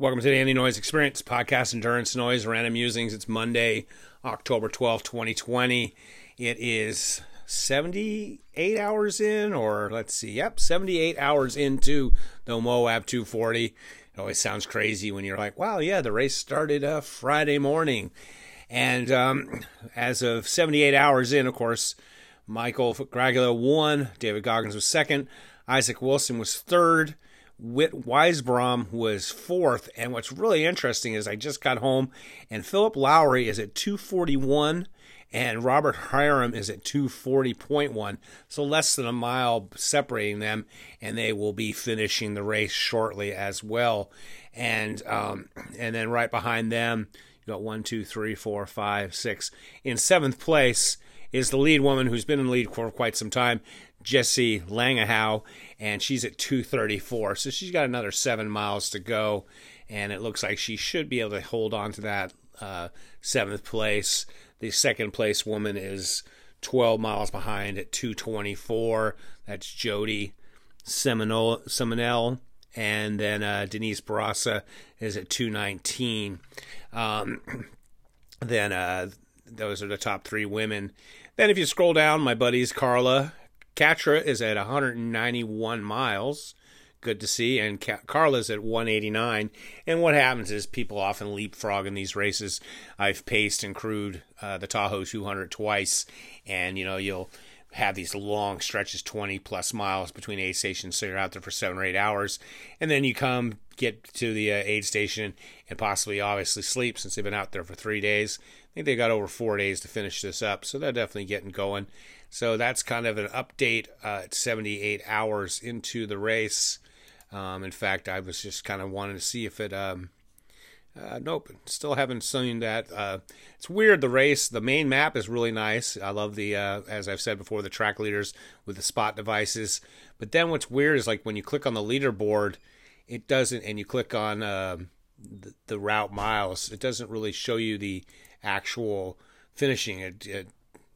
Welcome to the Andy Noise Experience podcast, Endurance Noise, Random Musings. It's Monday, October 12th, 2020. It is 78 hours in, or let's see, yep, 78 hours into the Moab 240. It always sounds crazy when you're like, wow, yeah, the race started uh, Friday morning. And um, as of 78 hours in, of course, Michael Graglia won, David Goggins was second, Isaac Wilson was third. Whit Weisbrom was fourth. And what's really interesting is I just got home and Philip Lowry is at 241 and Robert Hiram is at 240.1. So less than a mile separating them. And they will be finishing the race shortly as well. And, um, and then right behind them, you got one, two, three, four, five, six. In seventh place is the lead woman who's been in the lead for quite some time, Jessi Langehaug, and she's at 234. So she's got another seven miles to go, and it looks like she should be able to hold on to that uh, seventh place. The second place woman is 12 miles behind at 224. That's Jody Seminole. And then uh, Denise Barassa is at 219. Um, then uh, those are the top three women. Then if you scroll down, my buddies Carla Katra is at 191 miles. Good to see. And Carla's at 189. And what happens is people often leapfrog in these races. I've paced and crewed uh, the Tahoe 200 twice. And, you know, you'll have these long stretches, 20 plus miles between aid stations. So you're out there for seven or eight hours. And then you come get to the uh, aid station and possibly obviously sleep since they've been out there for three days. I think they got over four days to finish this up. So they're definitely getting going. So that's kind of an update uh, 78 hours into the race. Um, in fact, I was just kind of wanting to see if it. Um, uh, nope, still haven't seen that. Uh, it's weird. The race, the main map is really nice. I love the, uh, as I've said before, the track leaders with the spot devices. But then what's weird is like when you click on the leaderboard, it doesn't, and you click on um, the, the, route miles, it doesn't really show you the actual finishing. It, it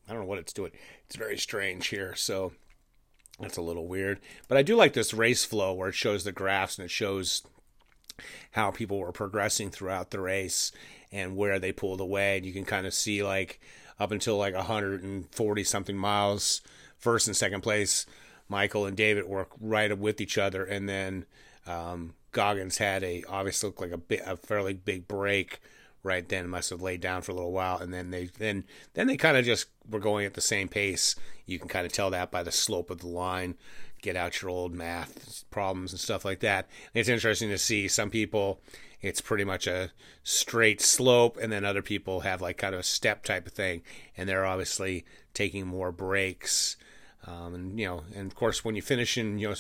I don't know what it's doing. It's very strange here. So that's a little weird. But I do like this race flow where it shows the graphs and it shows how people were progressing throughout the race and where they pulled away. And you can kind of see like up until like 140 something miles, first and second place, Michael and David were right up with each other. And then um, Goggins had a obviously looked like a, a fairly big break right then must have laid down for a little while and then they then then they kind of just were going at the same pace. You can kind of tell that by the slope of the line. Get out your old math problems and stuff like that. It's interesting to see some people it's pretty much a straight slope and then other people have like kind of a step type of thing and they're obviously taking more breaks. Um, and you know and of course when you finish in you know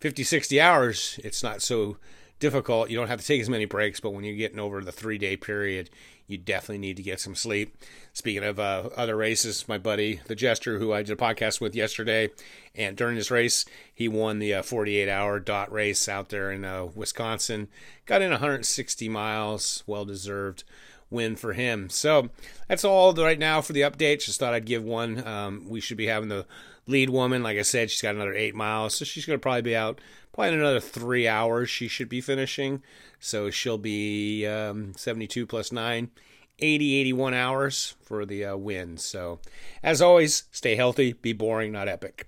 50 60 hours it's not so difficult. You don't have to take as many breaks, but when you're getting over the three day period, you definitely need to get some sleep. Speaking of uh, other races, my buddy, the Jester, who I did a podcast with yesterday, and during this race, he won the uh, 48 hour dot race out there in uh, Wisconsin. Got in 160 miles, well deserved win for him. So that's all right now for the update. Just thought I'd give one. Um, we should be having the lead woman. Like I said, she's got another eight miles, so she's going to probably be out probably in another three hours. She should be finishing, so she'll be um, 72 plus nine. 80 81 hours for the uh, win. So, as always, stay healthy, be boring, not epic.